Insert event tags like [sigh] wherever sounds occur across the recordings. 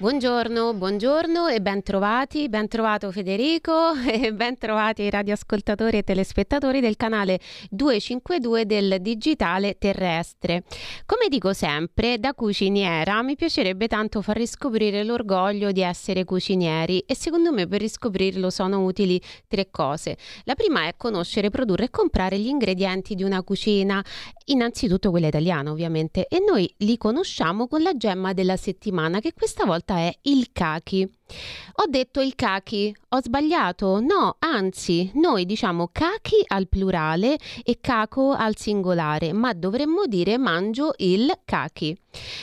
Buongiorno, buongiorno e ben trovati, ben trovato Federico [laughs] e ben trovati i radioascoltatori e telespettatori del canale 252 del Digitale Terrestre. Come dico sempre, da cuciniera mi piacerebbe tanto far riscoprire l'orgoglio di essere cucinieri e secondo me per riscoprirlo sono utili tre cose. La prima è conoscere, produrre e comprare gli ingredienti di una cucina, innanzitutto quella italiana ovviamente, e noi li conosciamo con la gemma della settimana che questa volta è il kaki. Ho detto il kaki, ho sbagliato? No, anzi, noi diciamo kaki al plurale e kako al singolare, ma dovremmo dire mangio il kaki.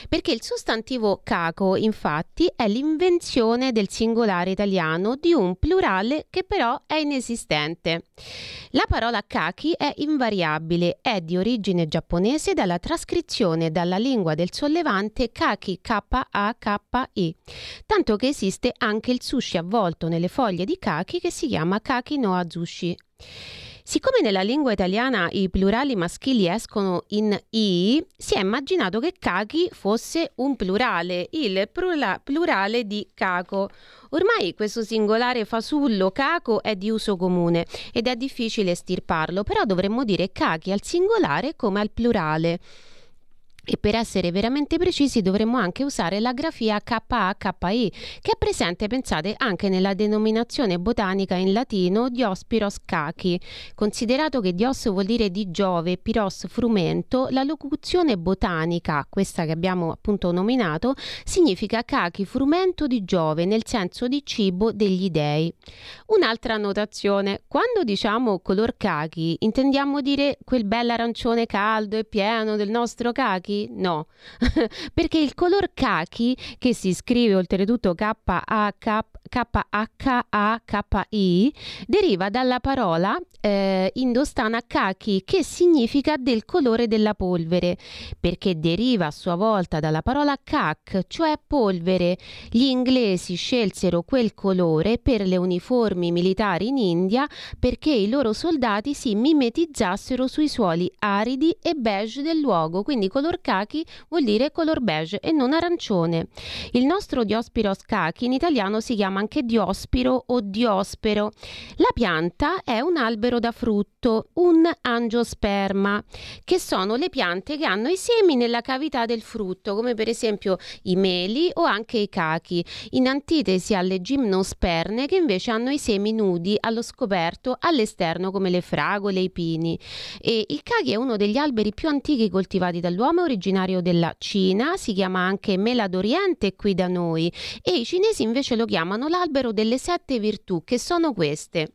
Perché il sostantivo kako, infatti, è l'invenzione del singolare italiano di un plurale che però è inesistente. La parola kaki è invariabile, è di origine giapponese dalla trascrizione dalla lingua del sollevante kaki K-A-K-I, tanto che esiste anche il sushi avvolto nelle foglie di kaki che si chiama kaki no azushi. Siccome nella lingua italiana i plurali maschili escono in i, si è immaginato che kaki fosse un plurale, il plurale di kako. Ormai questo singolare fasullo caco è di uso comune ed è difficile estirparlo, però dovremmo dire kaki al singolare come al plurale. E per essere veramente precisi dovremmo anche usare la grafia KAKI, che è presente, pensate, anche nella denominazione botanica in latino Diospiros cachi. Considerato che Dios vuol dire di Giove e Piros frumento, la locuzione botanica, questa che abbiamo appunto nominato, significa cachi frumento di Giove, nel senso di cibo degli dei. Un'altra notazione, quando diciamo color cachi, intendiamo dire quel bell'arancione caldo e pieno del nostro cachi? No, [laughs] perché il color kaki, che si scrive oltretutto K-H-A-K-I, deriva dalla parola eh, indostana kaki, che significa del colore della polvere, perché deriva a sua volta dalla parola kak, cioè polvere. Gli inglesi scelsero quel colore per le uniformi militari in India perché i loro soldati si mimetizzassero sui suoli aridi e beige del luogo, quindi color kaki vuol dire color beige e non arancione. Il nostro Diospiros kaki in italiano si chiama anche diospiro o diospero. La pianta è un albero da frutto, un angiosperma, che sono le piante che hanno i semi nella cavità del frutto, come per esempio i meli o anche i cachi, in antitesi alle gimnosperne che invece hanno i semi nudi allo scoperto all'esterno come le fragole i pini. E il cachi è uno degli alberi più antichi coltivati dall'uomo, originario della Cina, si chiama anche mela d'Oriente qui da noi e i cinesi invece lo chiamano l'albero delle sette virtù, che sono queste.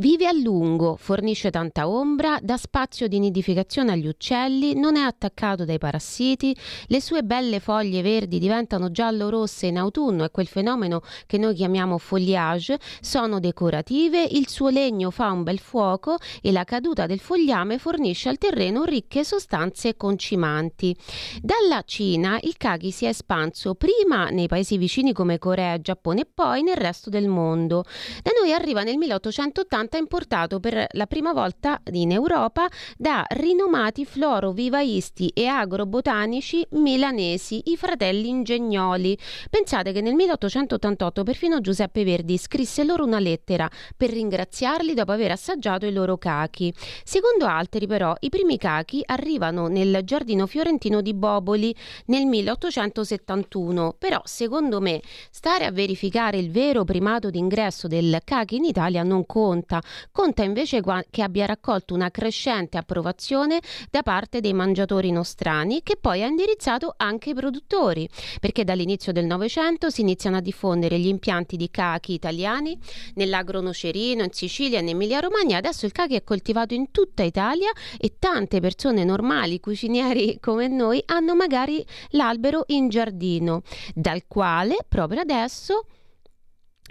Vive a lungo, fornisce tanta ombra, dà spazio di nidificazione agli uccelli, non è attaccato dai parassiti, le sue belle foglie verdi diventano giallo-rosse in autunno, è quel fenomeno che noi chiamiamo foliage, sono decorative, il suo legno fa un bel fuoco e la caduta del fogliame fornisce al terreno ricche sostanze concimanti. Dalla Cina il kaki si è espanso prima nei paesi vicini come Corea e Giappone e poi nel resto del mondo. Da noi arriva nel 1880 1980 importato per la prima volta in Europa da rinomati florovivaisti e agrobotanici milanesi, i fratelli Ingegnoli. Pensate che nel 1888 perfino Giuseppe Verdi scrisse loro una lettera per ringraziarli dopo aver assaggiato i loro cachi. Secondo altri però i primi cachi arrivano nel giardino fiorentino di Boboli nel 1871, però secondo me stare a verificare il vero primato d'ingresso del cachi in Italia non conta conta. Invece che abbia raccolto una crescente approvazione da parte dei mangiatori nostrani che poi ha indirizzato anche i produttori, perché dall'inizio del Novecento si iniziano a diffondere gli impianti di cachi italiani nell'agro nocerino, in Sicilia e in Emilia Romagna. Adesso il cachi è coltivato in tutta Italia e tante persone normali, cucinieri come noi, hanno magari l'albero in giardino, dal quale proprio adesso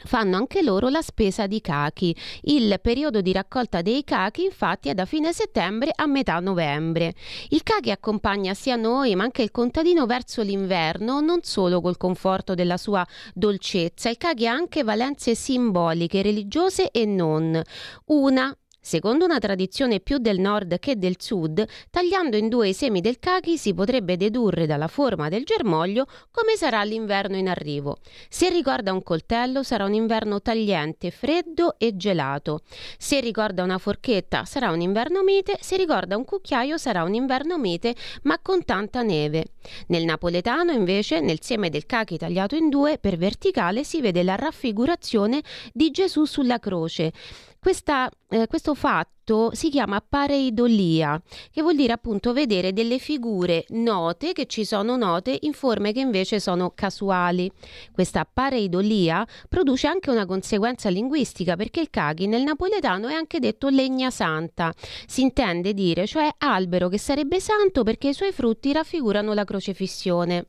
fanno anche loro la spesa di cachi. Il periodo di raccolta dei cachi infatti è da fine settembre a metà novembre. Il cachi accompagna sia noi ma anche il contadino verso l'inverno, non solo col conforto della sua dolcezza, il cachi ha anche valenze simboliche, religiose e non. Una Secondo una tradizione più del nord che del sud, tagliando in due i semi del cachi si potrebbe dedurre dalla forma del germoglio come sarà l'inverno in arrivo. Se ricorda un coltello sarà un inverno tagliente, freddo e gelato. Se ricorda una forchetta sarà un inverno mite, se ricorda un cucchiaio sarà un inverno mite ma con tanta neve. Nel napoletano invece nel seme del cachi tagliato in due per verticale si vede la raffigurazione di Gesù sulla croce. Questa, eh, questo fatto si chiama pareidolia, che vuol dire appunto vedere delle figure note che ci sono note in forme che invece sono casuali. Questa pareidolia produce anche una conseguenza linguistica perché il caghi nel napoletano è anche detto legna santa. Si intende dire cioè albero che sarebbe santo perché i suoi frutti raffigurano la crocefissione.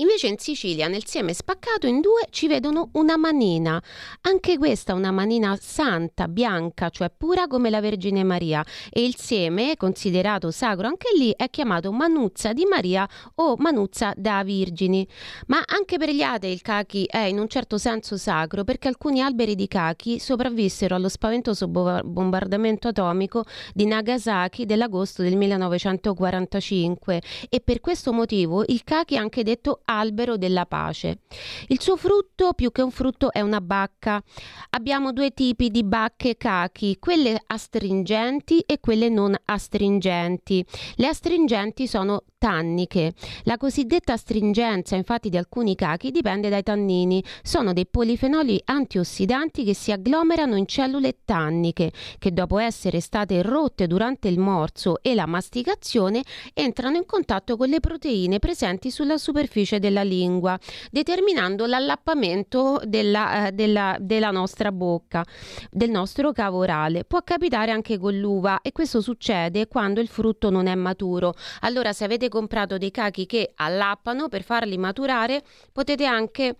Invece in Sicilia nel seme spaccato in due ci vedono una manina, anche questa una manina santa, bianca, cioè pura come la Vergine Maria. E il seme, considerato sacro anche lì, è chiamato manuzza di Maria o manuzza da Virgini. Ma anche per gli atei il cachi è in un certo senso sacro perché alcuni alberi di cachi sopravvissero allo spaventoso bombardamento atomico di Nagasaki dell'agosto del 1945 e per questo motivo il cachi è anche detto albero della pace. Il suo frutto, più che un frutto, è una bacca. Abbiamo due tipi di bacche cachi, quelle astringenti e quelle non astringenti. Le astringenti sono tanniche. La cosiddetta astringenza infatti di alcuni cachi dipende dai tannini. Sono dei polifenoli antiossidanti che si agglomerano in cellule tanniche che dopo essere state rotte durante il morso e la masticazione entrano in contatto con le proteine presenti sulla superficie della lingua, determinando l'allappamento della, eh, della, della nostra bocca, del nostro cavo orale. Può capitare anche con l'uva e questo succede quando il frutto non è maturo. Allora se avete comprato dei cachi che allappano per farli maturare, potete anche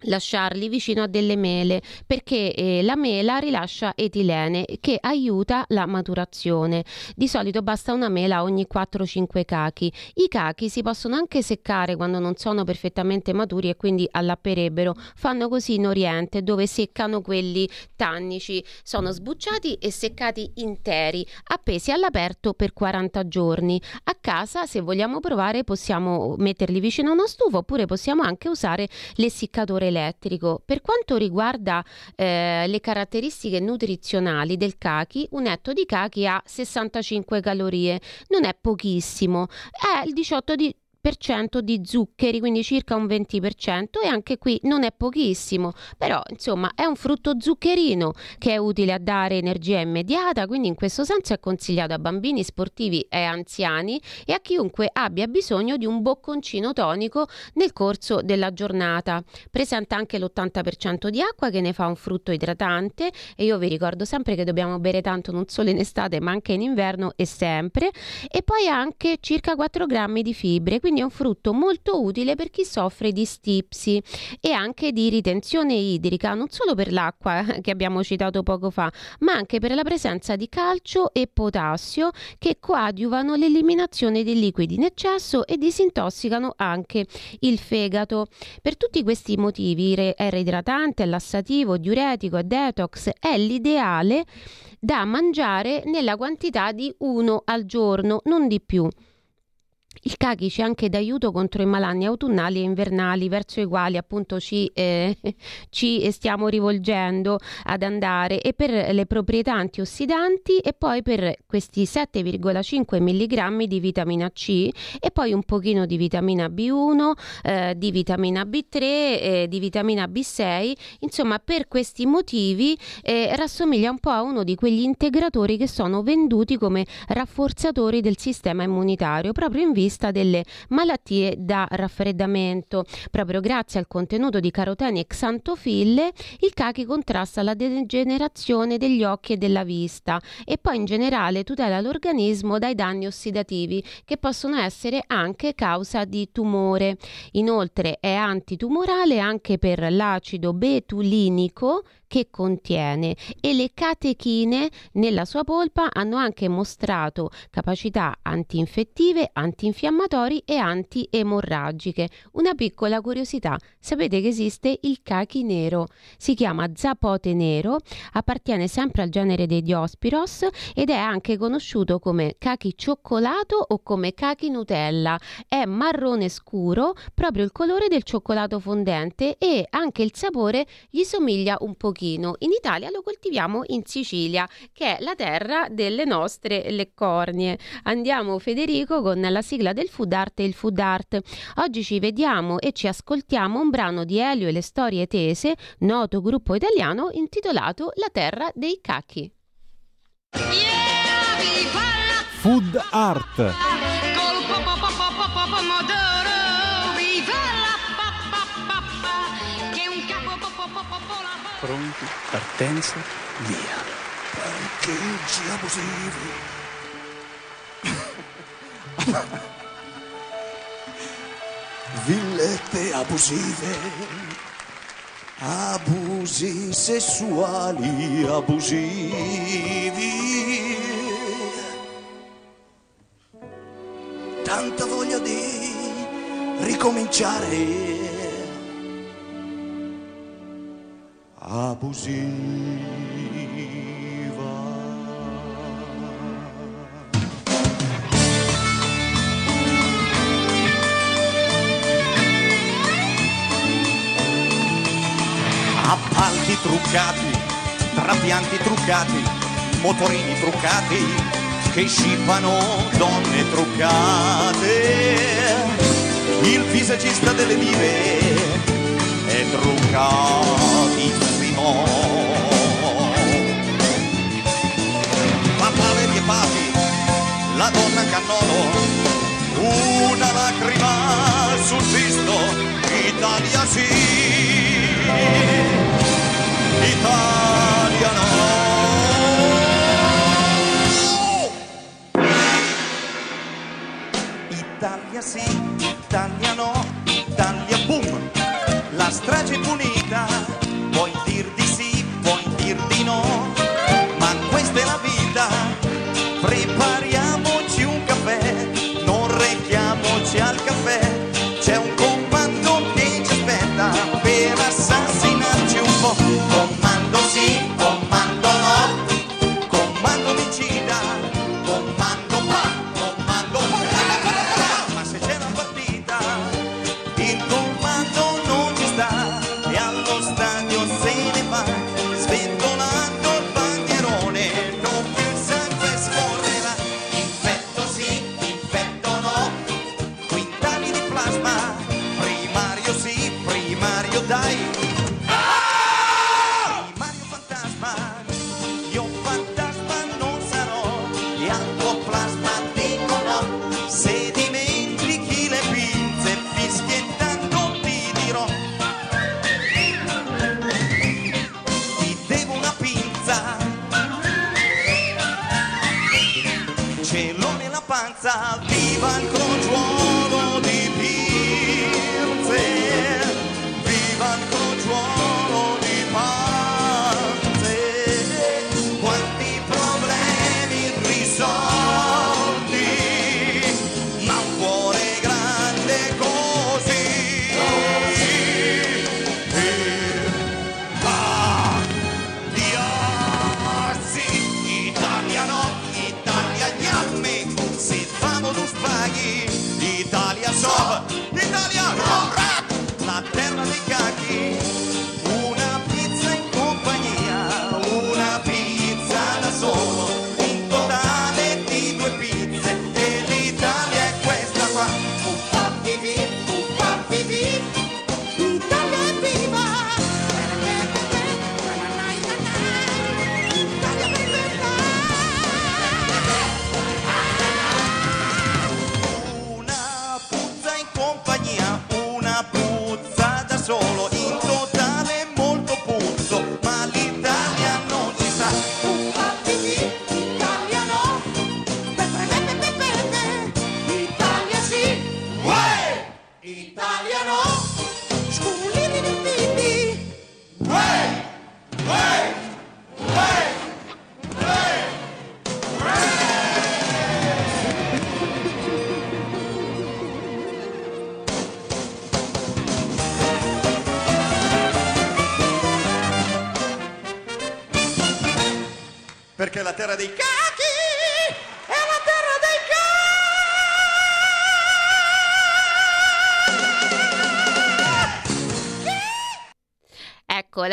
lasciarli vicino a delle mele perché eh, la mela rilascia etilene che aiuta la maturazione. Di solito basta una mela ogni 4-5 cachi. I cachi si possono anche seccare quando non sono perfettamente maturi e quindi allapperebbero. Fanno così in Oriente dove seccano quelli tannici. Sono sbucciati e seccati interi, appesi all'aperto per 40 giorni. A casa se vogliamo provare possiamo metterli vicino a una stufa oppure possiamo anche usare l'essiccatore elettrico. Per quanto riguarda eh, le caratteristiche nutrizionali del cachi, un etto di cachi ha 65 calorie, non è pochissimo, è il 18 di di zuccheri, quindi circa un 20% e anche qui non è pochissimo, però insomma è un frutto zuccherino che è utile a dare energia immediata, quindi in questo senso è consigliato a bambini sportivi e anziani e a chiunque abbia bisogno di un bocconcino tonico nel corso della giornata. Presenta anche l'80% di acqua che ne fa un frutto idratante e io vi ricordo sempre che dobbiamo bere tanto non solo in estate ma anche in inverno e sempre e poi anche circa 4 grammi di fibre, quindi quindi è un frutto molto utile per chi soffre di stipsi e anche di ritenzione idrica, non solo per l'acqua che abbiamo citato poco fa, ma anche per la presenza di calcio e potassio che coadiuvano l'eliminazione dei liquidi in eccesso e disintossicano anche il fegato. Per tutti questi motivi è reidratante, è lassativo, diuretico, è detox, è l'ideale da mangiare nella quantità di uno al giorno, non di più. Il Kaki c'è anche d'aiuto contro i malanni autunnali e invernali verso i quali appunto ci, eh, [laughs] ci, stiamo rivolgendo ad andare. E per le proprietà antiossidanti e poi per questi 7,5 mg di vitamina C e poi un pochino di vitamina B1, eh, di vitamina B3, eh, di vitamina B6, insomma per questi motivi eh, rassomiglia un po' a uno di quegli integratori che sono venduti come rafforzatori del sistema immunitario proprio in vista lista delle malattie da raffreddamento. Proprio grazie al contenuto di carotene e xantofille, il cachi contrasta la degenerazione degli occhi e della vista e poi in generale tutela l'organismo dai danni ossidativi che possono essere anche causa di tumore. Inoltre è antitumorale anche per l'acido betulinico che contiene e le catechine nella sua polpa hanno anche mostrato capacità antinfettive, antinfiammatori e antiemorragiche. Una piccola curiosità, sapete che esiste il cachi nero, si chiama zapote nero, appartiene sempre al genere dei Diospiros ed è anche conosciuto come cachi cioccolato o come cachi Nutella. È marrone scuro, proprio il colore del cioccolato fondente e anche il sapore gli somiglia un pochino pochino. In Italia lo coltiviamo in Sicilia, che è la terra delle nostre leccornie. Andiamo Federico con la sigla del Food Art e il Food Art. Oggi ci vediamo e ci ascoltiamo un brano di Elio e le storie tese, noto gruppo italiano intitolato La terra dei cacchi. Food Art. Pronti, partenza, via. Parcheggi abusivi. [laughs] Villette abusive. Abusi sessuali abusivi. Tanta voglia di ricominciare abusiva. appalti truccati, trapianti truccati, motorini truccati, che scippano donne truccate. Il visagista delle dive è truccatissimo. Papale di papi, la donna cannolo, una lacrima sul visto, Italia sì, Italia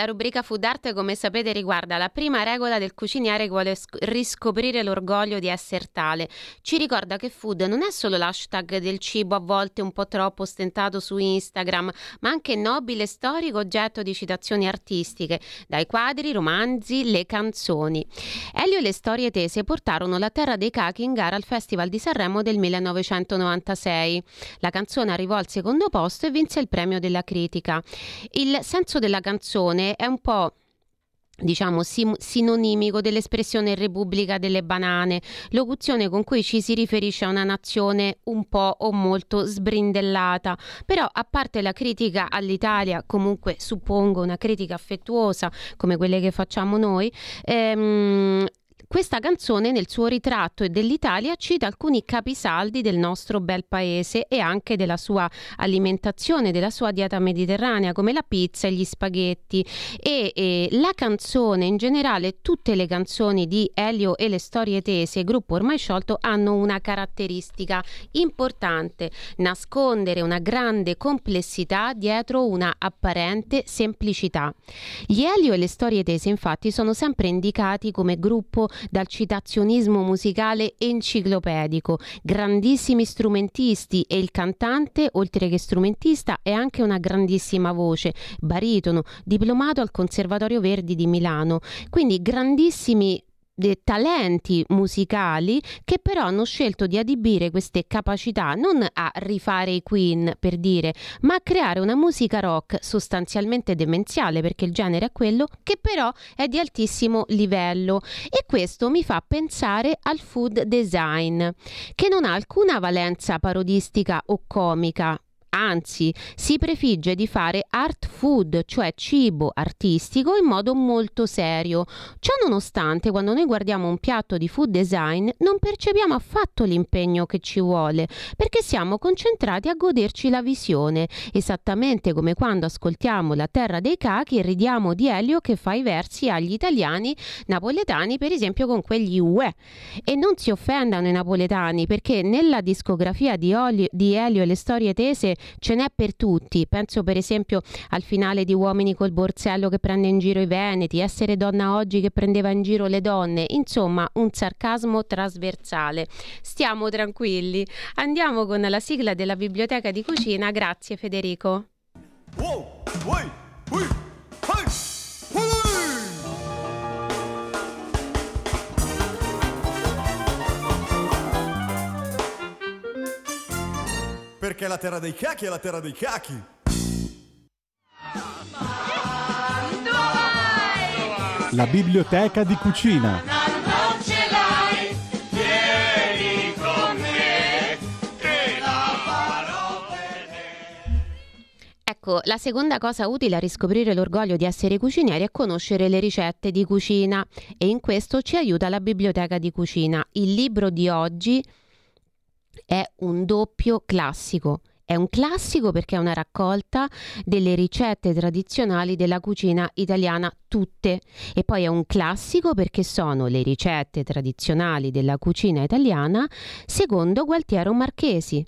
la rubrica Food Art, come sapete, riguarda la prima regola del cuciniere che vuole sc- riscoprire l'orgoglio di essere tale. Ci ricorda che food non è solo l'hashtag del cibo a volte un po' troppo ostentato su Instagram, ma anche nobile storico oggetto di citazioni artistiche, dai quadri, romanzi, le canzoni. Elio e le storie tese portarono la terra dei cachi in gara al Festival di Sanremo del 1996. La canzone arrivò al secondo posto e vinse il premio della critica. Il senso della canzone è un po' diciamo sim- sinonimico dell'espressione Repubblica delle banane, locuzione con cui ci si riferisce a una nazione un po' o molto sbrindellata. Però a parte la critica all'Italia, comunque suppongo una critica affettuosa come quelle che facciamo noi, ehm, questa canzone nel suo ritratto dell'Italia cita alcuni capisaldi del nostro bel paese e anche della sua alimentazione, della sua dieta mediterranea come la pizza e gli spaghetti e, e la canzone in generale, tutte le canzoni di Elio e le storie tese, gruppo ormai sciolto, hanno una caratteristica importante, nascondere una grande complessità dietro una apparente semplicità. Gli Elio e le storie tese infatti sono sempre indicati come gruppo dal citazionismo musicale enciclopedico, grandissimi strumentisti e il cantante, oltre che strumentista, è anche una grandissima voce, baritono, diplomato al Conservatorio Verdi di Milano. Quindi grandissimi de- talenti musicali che però hanno scelto di adibire queste capacità non a rifare i Queen per dire, ma a creare una musica rock sostanzialmente demenziale perché il genere è quello che però è di altissimo livello. E questo mi fa pensare al food design che non ha alcuna valenza parodistica o comica Anzi, si prefigge di fare art food, cioè cibo artistico, in modo molto serio. Ciò nonostante, quando noi guardiamo un piatto di food design, non percepiamo affatto l'impegno che ci vuole, perché siamo concentrati a goderci la visione, esattamente come quando ascoltiamo La terra dei cachi e ridiamo di Elio che fa i versi agli italiani napoletani, per esempio con quegli UE. E non si offendano i napoletani, perché nella discografia di, Olio, di Elio e le storie tese ce n'è per tutti. Penso per esempio al finale di Uomini col borsello che prende in giro i veneti, Essere donna oggi che prendeva in giro le donne, insomma un sarcasmo trasversale. Stiamo tranquilli, andiamo con la sigla della biblioteca di cucina, grazie Federico. Wow! Ui! Ui! Perché la terra dei cachi è la terra dei cachi. La biblioteca di cucina. Ecco, la seconda cosa utile a riscoprire l'orgoglio di essere cucinieri è conoscere le ricette di cucina e in questo ci aiuta la biblioteca di cucina. Il libro di oggi è un doppio classico. È un classico perché è una raccolta delle ricette tradizionali della cucina italiana tutte e poi è un classico perché sono le ricette tradizionali della cucina italiana secondo Gualtiero Marchesi.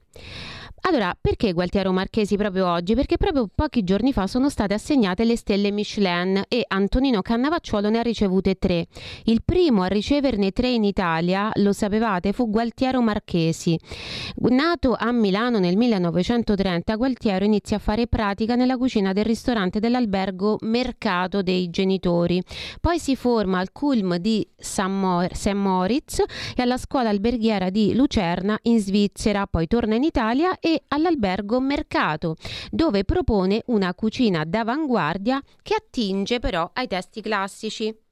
Allora, perché Gualtiero Marchesi proprio oggi? Perché proprio pochi giorni fa sono state assegnate le stelle Michelin e Antonino Cannavacciuolo ne ha ricevute tre. Il primo a riceverne tre in Italia, lo sapevate, fu Gualtiero Marchesi. Nato a Milano nel 1930, Gualtiero inizia a fare pratica nella cucina del ristorante dell'albergo Mercato dei Genitori. Poi si forma al Culm di St. Moritz e alla scuola alberghiera di Lucerna in Svizzera, poi torna in Italia e all'albergo Mercato, dove propone una cucina d'avanguardia che attinge però ai testi classici.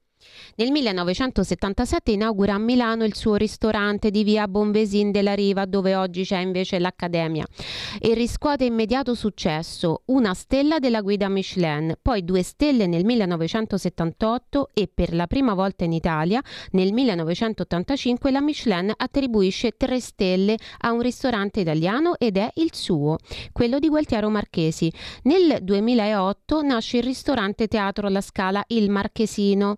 Nel 1977 inaugura a Milano il suo ristorante di via Bonvesin della Riva, dove oggi c'è invece l'Accademia, e riscuote immediato successo, una stella della guida Michelin, poi due stelle nel 1978 e per la prima volta in Italia, nel 1985, la Michelin attribuisce tre stelle a un ristorante italiano ed è il suo, quello di Gualtiero Marchesi. Nel 2008 nasce il ristorante Teatro alla Scala Il Marchesino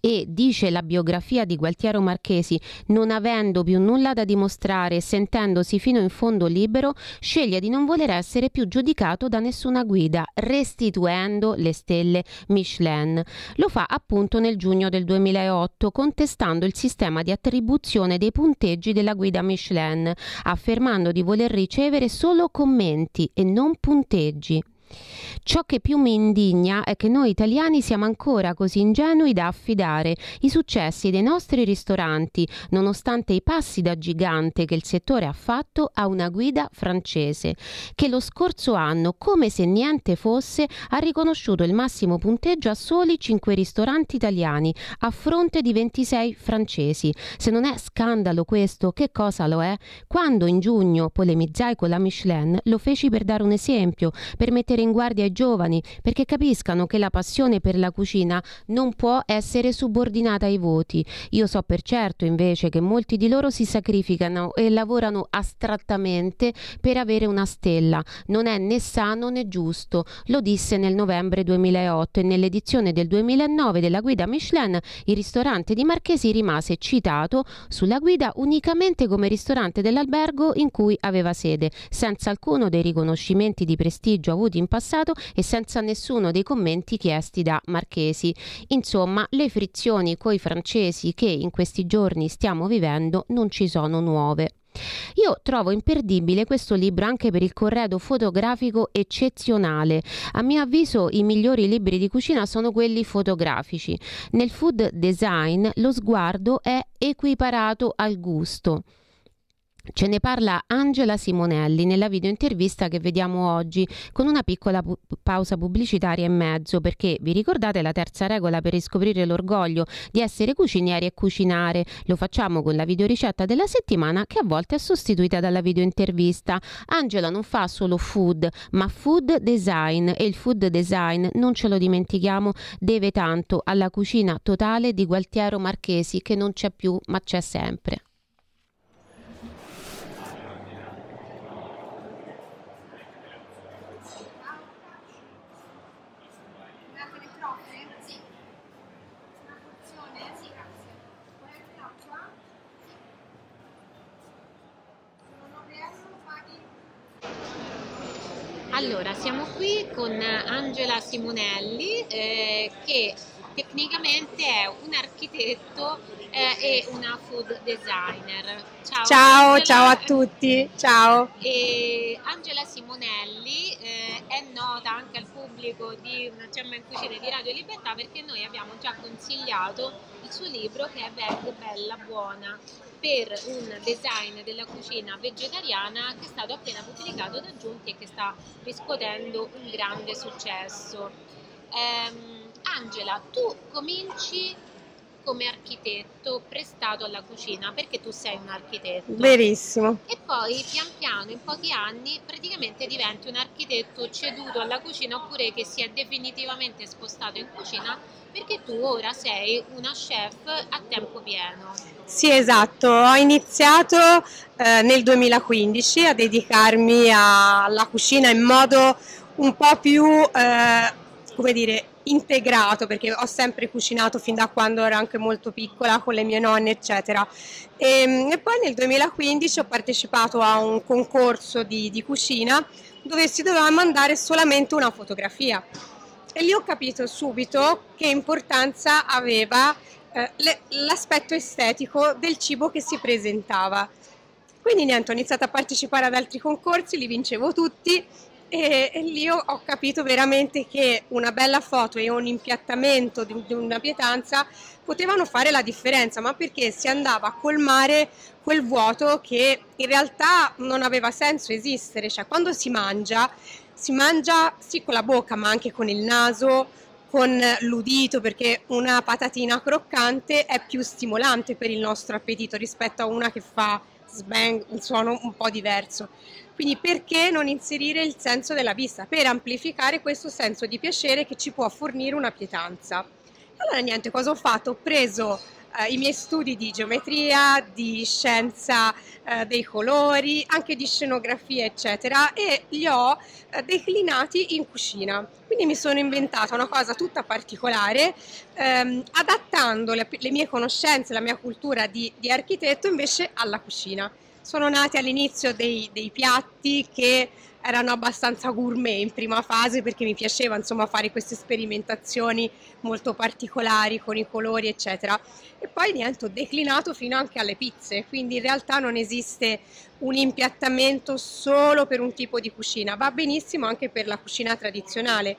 e dice la biografia di Gualtiero Marchesi, non avendo più nulla da dimostrare e sentendosi fino in fondo libero, sceglie di non voler essere più giudicato da nessuna guida, restituendo le stelle Michelin. Lo fa appunto nel giugno del 2008, contestando il sistema di attribuzione dei punteggi della guida Michelin, affermando di voler ricevere solo commenti e non punteggi. Ciò che più mi indigna è che noi italiani siamo ancora così ingenui da affidare i successi dei nostri ristoranti, nonostante i passi da gigante che il settore ha fatto, a una guida francese, che lo scorso anno, come se niente fosse, ha riconosciuto il massimo punteggio a soli 5 ristoranti italiani, a fronte di 26 francesi. Se non è scandalo questo, che cosa lo è? Quando in giugno polemizzai con la Michelin, lo feci per dare un esempio, per mettere in guardia i giovani perché capiscano che la passione per la cucina non può essere subordinata ai voti. Io so per certo invece che molti di loro si sacrificano e lavorano astrattamente per avere una stella. Non è né sano né giusto. Lo disse nel novembre 2008 e nell'edizione del 2009 della guida Michelin il ristorante di Marchesi rimase citato sulla guida unicamente come ristorante dell'albergo in cui aveva sede, senza alcuno dei riconoscimenti di prestigio avuti in passato e senza nessuno dei commenti chiesti da Marchesi. Insomma, le frizioni coi francesi che in questi giorni stiamo vivendo non ci sono nuove. Io trovo imperdibile questo libro anche per il corredo fotografico eccezionale. A mio avviso i migliori libri di cucina sono quelli fotografici. Nel food design lo sguardo è equiparato al gusto. Ce ne parla Angela Simonelli nella videointervista che vediamo oggi, con una piccola pu- pausa pubblicitaria in mezzo, perché vi ricordate la terza regola per riscoprire l'orgoglio di essere cucinieri e cucinare? Lo facciamo con la videoricetta della settimana che a volte è sostituita dalla videointervista. Angela non fa solo food, ma food design e il food design, non ce lo dimentichiamo, deve tanto alla cucina totale di Gualtiero Marchesi che non c'è più ma c'è sempre. Anche le troppe? Sì. Una porzione? Sì, grazie. Vuoi anche l'acqua? Sì. Sono 9 euro, paghi? Allora, siamo qui con Angela Simonelli eh, che tecnicamente è un architetto eh, e una food designer. Ciao, Ciao, ciao a tutti, ciao. E Angela pubblico di Una gemma in cucina di Radio Libertà perché noi abbiamo già consigliato il suo libro che è Veg Bella Buona per un design della cucina vegetariana che è stato appena pubblicato da Giunti e che sta riscuotendo un grande successo. Ehm, Angela, tu cominci come architetto prestato alla cucina perché tu sei un architetto. Verissimo. E poi pian piano, in pochi anni, praticamente diventi un architetto ceduto alla cucina oppure che si è definitivamente spostato in cucina perché tu ora sei una chef a tempo pieno. Sì, esatto. Ho iniziato eh, nel 2015 a dedicarmi alla cucina in modo un po' più, eh, come dire, integrato, perché ho sempre cucinato fin da quando ero anche molto piccola con le mie nonne, eccetera. E, e poi nel 2015 ho partecipato a un concorso di, di cucina dove si doveva mandare solamente una fotografia. E lì ho capito subito che importanza aveva eh, l'aspetto estetico del cibo che si presentava. Quindi niente, ho iniziato a partecipare ad altri concorsi, li vincevo tutti E, e lì ho, capito veramente che una bella foto e un impiattamento di, di una pietanza potevano fare la differenza, ma perché si andava a colmare quel vuoto che in realtà non aveva senso esistere, cioè quando si mangia, si mangia sì con la bocca, ma anche con il naso, con l'udito, perché una patatina croccante è più stimolante per il nostro appetito rispetto a una che fa sbang, un suono un po' diverso. Quindi perché non inserire il senso della vista per amplificare questo senso di piacere che ci può fornire una pietanza? Allora niente, cosa ho fatto? Ho preso eh, i miei studi di geometria, di scienza eh, dei colori, anche di scenografia, eccetera, e li ho eh, declinati in cucina. Quindi mi sono inventata una cosa tutta particolare, ehm, adattando le, le, mie conoscenze, la mia cultura di, di architetto invece alla cucina sono nati all'inizio dei, dei, piatti che erano abbastanza gourmet in prima fase perché mi piaceva insomma fare queste sperimentazioni molto particolari con i colori eccetera. E poi niente ho declinato fino anche alle pizze quindi in realtà non esiste un impiattamento solo per un tipo di cucina va benissimo anche per la cucina tradizionale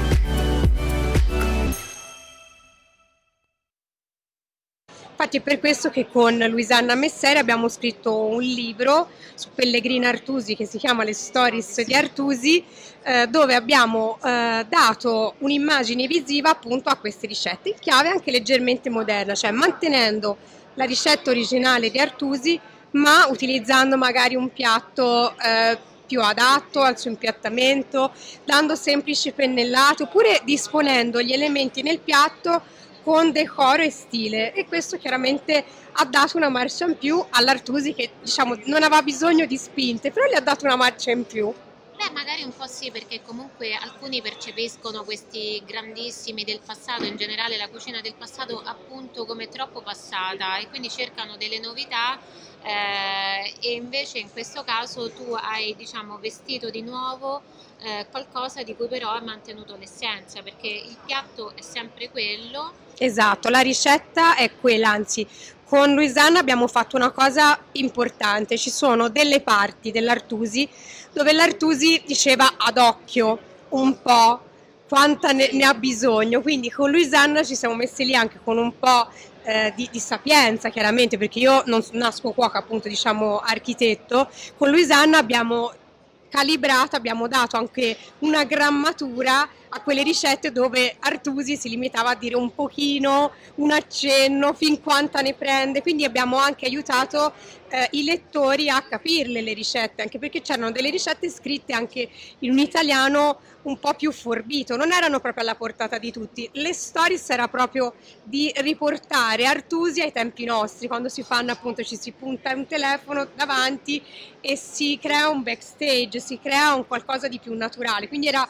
Infatti è per questo che con Luisanna Messere abbiamo scritto un libro su Pellegrina Artusi che si chiama Le Stories di Artusi, eh, dove abbiamo eh, dato un'immagine visiva appunto a queste ricette, in chiave anche leggermente moderna, cioè mantenendo la ricetta originale di Artusi, ma utilizzando magari un piatto eh, più adatto al suo impiattamento, dando semplici pennellate oppure disponendo gli elementi nel piatto con decoro e stile e questo chiaramente ha dato una marcia in più all'Artusi che diciamo non aveva bisogno di spinte, però gli ha dato una marcia in più. Beh, magari un po' sì, perché comunque alcuni percepiscono questi grandissimi del passato, in generale la cucina del passato, appunto come troppo passata e quindi cercano delle novità eh, e invece in questo caso tu hai diciamo vestito di nuovo eh, qualcosa di cui però hai mantenuto l'essenza, perché il piatto è sempre quello. Esatto, la ricetta è quella, anzi con Luisanna abbiamo fatto una cosa importante, ci sono delle parti dell'Artusi dove l'Artusi diceva ad occhio un po' quanta ne, ne ha bisogno, quindi con Luisanna ci siamo messi lì anche con un po' eh, di, di, sapienza chiaramente perché io non nasco cuoca appunto diciamo architetto, con Luisanna abbiamo calibrato, abbiamo dato anche una grammatura a quelle ricette dove Artusi si limitava a dire un pochino, un accenno, fin quanta ne prende, quindi abbiamo anche aiutato eh, i lettori a capirle le ricette, anche perché c'erano delle ricette scritte anche in un italiano un po' più forbito, non erano proprio alla portata di tutti. Le stories era proprio di riportare Artusi ai tempi nostri, quando si fanno appunto ci si punta un telefono davanti e si crea un backstage, si crea un qualcosa di più naturale, quindi era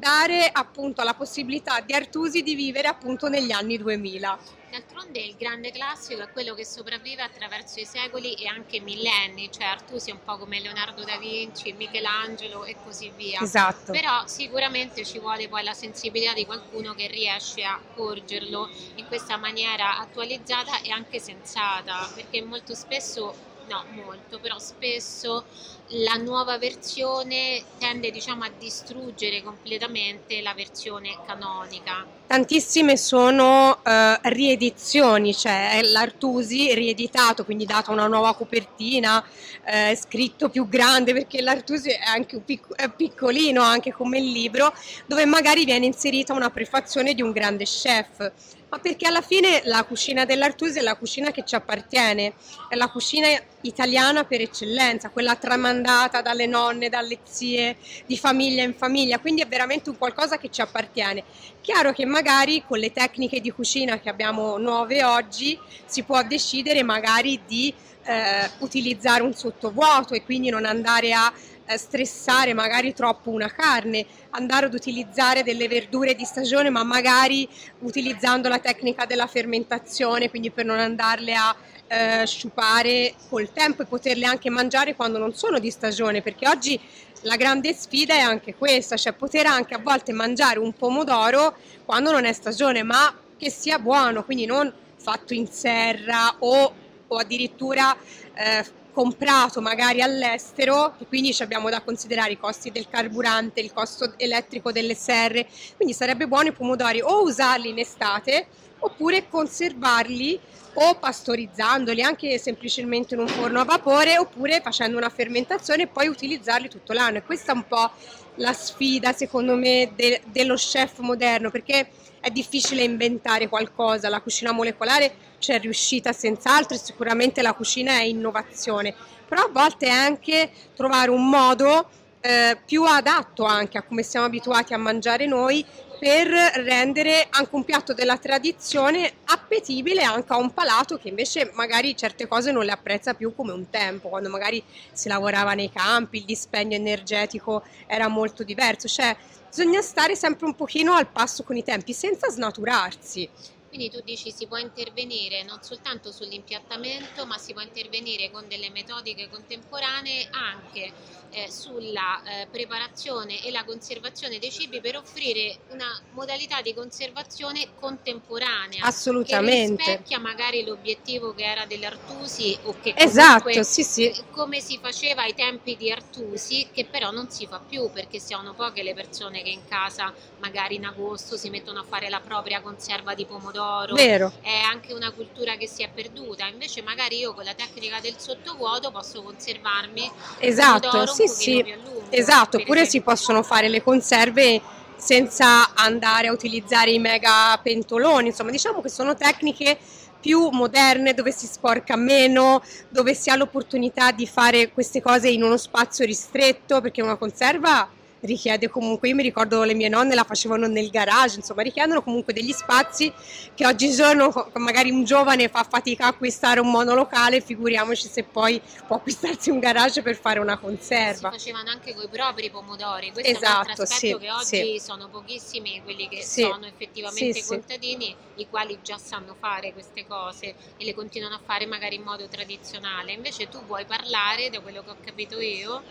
dare appunto la possibilità di Artusi di vivere appunto negli anni 2000. D'altronde il grande classico è quello che sopravvive attraverso i secoli e anche millenni, cioè Artusi è un po' come Leonardo da Vinci, Michelangelo e così via. Esatto. Però sicuramente ci vuole poi la sensibilità di qualcuno che riesce a porgerlo in questa maniera attualizzata e anche sensata, perché molto spesso no, molto, però spesso la nuova versione tende diciamo a distruggere completamente la versione canonica. Tantissime sono eh, riedizioni, cioè è l'Artusi rieditato, quindi dato una nuova copertina, eh, scritto più grande perché l'Artusi è anche un pic- è piccolino anche come libro, dove magari viene inserita una prefazione di un grande chef ma perché alla fine la cucina dell'Artusi è la cucina che ci appartiene, è la cucina italiana per eccellenza, quella tramandata dalle nonne, dalle zie, di famiglia in famiglia, quindi è veramente un qualcosa che ci appartiene. Chiaro che magari con le tecniche di cucina che abbiamo nuove oggi si può decidere magari di eh, utilizzare un sottovuoto e quindi non andare a stressare magari troppo una carne, andare ad utilizzare delle verdure di stagione, ma magari utilizzando la tecnica della fermentazione, quindi per non andarle a eh, sciupare col tempo e poterle anche mangiare quando non sono di stagione, perché oggi la grande sfida è anche questa, cioè poter anche a volte mangiare un pomodoro quando non è stagione, ma che sia buono, quindi non fatto in serra o, o addirittura eh, comprato magari all'estero e quindi abbiamo da considerare i costi del carburante, il costo elettrico delle serre, quindi sarebbe buono i pomodori o usarli in estate oppure conservarli o pastorizzandoli anche semplicemente in un forno a vapore oppure facendo una fermentazione e poi utilizzarli tutto l'anno. E questa è un po' la sfida secondo me de- dello chef moderno perché è difficile inventare qualcosa, la cucina molecolare c'è riuscita senz'altro e sicuramente la cucina è innovazione, però a volte è anche trovare un modo eh, più adatto anche a come siamo abituati a mangiare noi per rendere anche un piatto della tradizione appetibile anche a un palato che invece magari certe cose non le apprezza più come un tempo, quando magari si lavorava nei campi, il dispendio energetico era molto diverso, cioè bisogna stare sempre un pochino al passo con i tempi senza snaturarsi. Quindi tu dici si può intervenire non soltanto sull'impiattamento, ma si può intervenire con delle metodiche contemporanee anche eh, sulla eh, preparazione e la conservazione dei cibi per offrire una modalità di conservazione contemporanea. Assolutamente. Che rispecchia magari l'obiettivo che era dell'Artusi o che esatto, comunque, sì, sì. come si faceva ai tempi di Artusi, che però non si fa più perché siano poche le persone che in casa magari in agosto si mettono a fare la propria conserva di pomodoro pomodoro, Vero. è anche una cultura che si è perduta, invece magari io con la tecnica del sottovuoto posso conservarmi esatto, sì, sì. esatto, oppure si possono fare le conserve senza andare a utilizzare i mega pentoloni, insomma diciamo che sono tecniche più moderne, dove si sporca meno, dove si ha l'opportunità di fare queste cose in uno spazio ristretto, perché una conserva richiede comunque, io mi ricordo le mie nonne la facevano nel garage, insomma richiedono comunque degli spazi che oggigiorno magari un giovane fa fatica a acquistare un monolocale, figuriamoci se poi può acquistarsi un garage per fare una conserva. Si facevano anche con i propri pomodori, questo esatto, è un altro sì, che oggi sì. sono pochissimi quelli che Sì, sono effettivamente contadini, i quali già sanno fare queste cose e le continuano a fare magari in modo tradizionale. Invece tu vuoi parlare, da quello che ho capito io,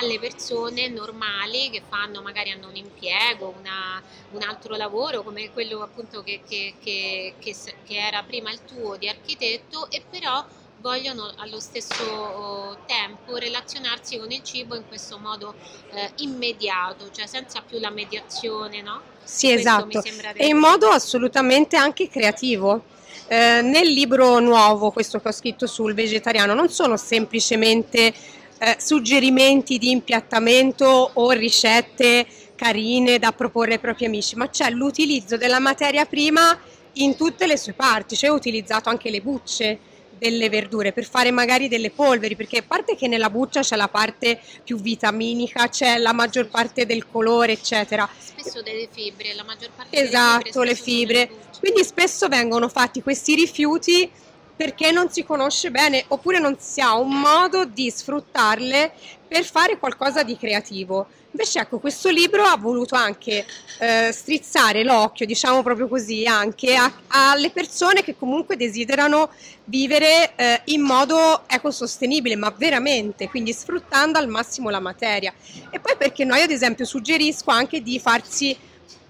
alle persone normali che fanno, magari hanno un impiego, una- un altro lavoro come quello appunto che, che- che- che era prima il tuo di architetto e però vogliono allo stesso oh, tempo relazionarsi con il cibo in questo modo eh, immediato, cioè senza più la mediazione, no? Sì, Questo esatto, e in modo assolutamente anche creativo. Eh, nel libro nuovo, questo che ho scritto sul vegetariano, non sono semplicemente eh, suggerimenti di impiattamento o ricette carine da proporre ai propri amici, ma c'è l'utilizzo della materia prima in tutte le sue parti, cioè ho utilizzato anche le bucce delle verdure per fare magari delle polveri, perché a parte che nella buccia c'è la parte più vitaminica, c'è la maggior parte del colore, eccetera. Spesso delle fibre, la maggior parte delle Esatto, le fibre. Quindi spesso vengono fatti questi rifiuti perché non si conosce bene oppure non si ha un modo di sfruttarle per fare qualcosa di creativo. Invece ecco, questo libro ha voluto anche eh, strizzare l'occhio, diciamo proprio così, anche a- alle persone che comunque desiderano vivere eh, in modo ecosostenibile, ma veramente, quindi sfruttando al massimo la materia. E poi perché no, io ad esempio suggerisco anche di farsi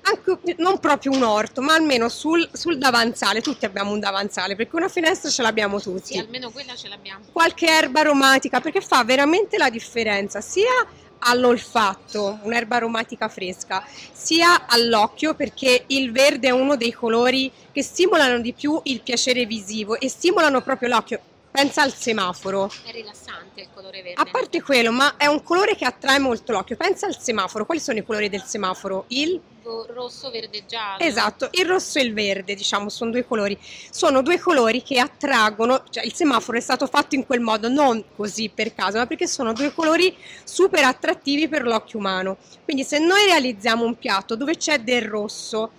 anche, non proprio un orto, ma almeno sul, sul davanzale, tutti abbiamo un davanzale, perché una finestra ce l'abbiamo tutti Sì, almeno quella ce l'abbiamo. qualche erba aromatica perché fa veramente la differenza sia all'olfatto, un'erba aromatica fresca, sia all'occhio perché il verde è uno dei colori che stimolano di più il piacere visivo e stimolano proprio l'occhio. Pensa al semaforo. È rilassante il colore verde. A parte quello, ma è un colore che attrae molto l'occhio. Pensa al semaforo. Quali sono i colori del semaforo? Il rosso, verde, giallo. Esatto, il rosso e il verde, diciamo, sono due colori. Sono due colori che attraggono, cioè il semaforo è stato fatto in quel modo, non così per caso, ma perché sono due colori super attrattivi per l'occhio umano. Quindi se noi realizziamo un piatto dove c'è del rosso,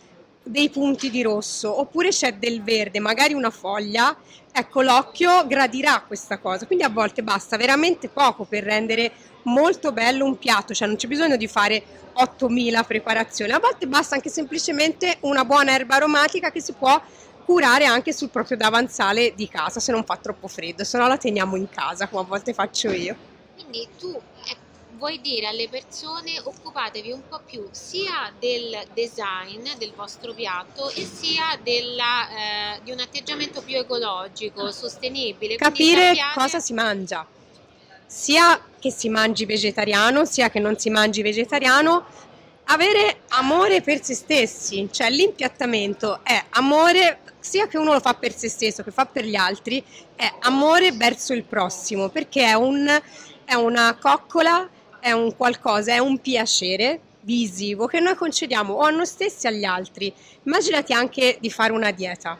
dei punti di rosso, oppure c'è del verde, magari una foglia, ecco l'occhio gradirà questa cosa. Quindi a volte basta veramente poco per rendere molto bello un piatto, cioè non c'è bisogno di fare 8000 preparazioni, a volte basta anche semplicemente una buona erba aromatica che si può curare anche sul proprio davanzale di casa se non fa troppo freddo, se no la teniamo in casa come a volte faccio io. Quindi tu eh, vuoi dire alle persone occupatevi un po' più sia del design del vostro piatto e sia della, eh, di un atteggiamento più ecologico, sostenibile. Capire sappiate- cosa si mangia, sia che si mangi vegetariano, sia che non si mangi vegetariano, avere amore per se stessi, cioè l'impiattamento è amore sia che uno lo fa per se stesso che fa per gli altri, è amore verso il prossimo, perché è, un, è una coccola, è un qualcosa, è un piacere visivo che noi concediamo o a noi stessi o agli altri. Immaginati anche di fare una dieta,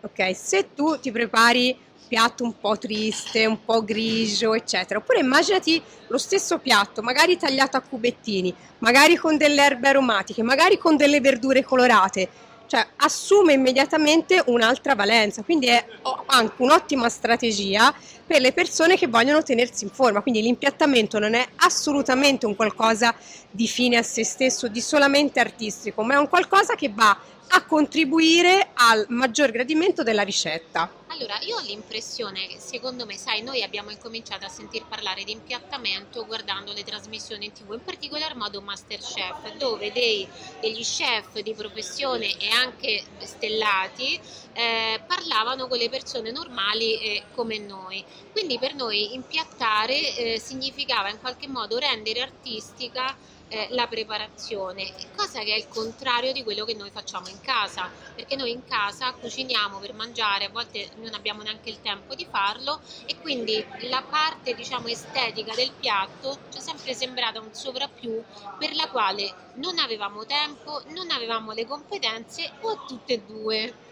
ok? Se tu ti prepari piatto un po' triste, un po' grigio, eccetera, oppure immaginati lo stesso piatto, magari tagliato a cubettini, magari con delle erbe aromatiche, magari con delle verdure colorate, cioè assume immediatamente un'altra valenza, quindi è anche un'ottima strategia per le persone che vogliono tenersi in forma, quindi l'impiattamento non è assolutamente un qualcosa di fine a se stesso, di solamente artistico, ma è un qualcosa che va a contribuire al maggior gradimento della ricetta. Allora, io ho l'impressione secondo me, sai, noi abbiamo incominciato a sentir parlare di impiattamento guardando le trasmissioni in tv, in particolar modo Masterchef, dove dei, degli chef di professione e anche stellati eh, parlavano con le persone normali eh, come noi. Quindi per noi impiattare eh, significava in qualche modo rendere artistica eh, la preparazione, cosa che è il contrario di quello che noi facciamo in casa, perché noi in casa cuciniamo per mangiare, a volte non abbiamo neanche il tempo di farlo e quindi la parte diciamo estetica del piatto ci è sempre sembrata un sovrappiù per la quale non avevamo tempo, non avevamo le competenze o tutte e due.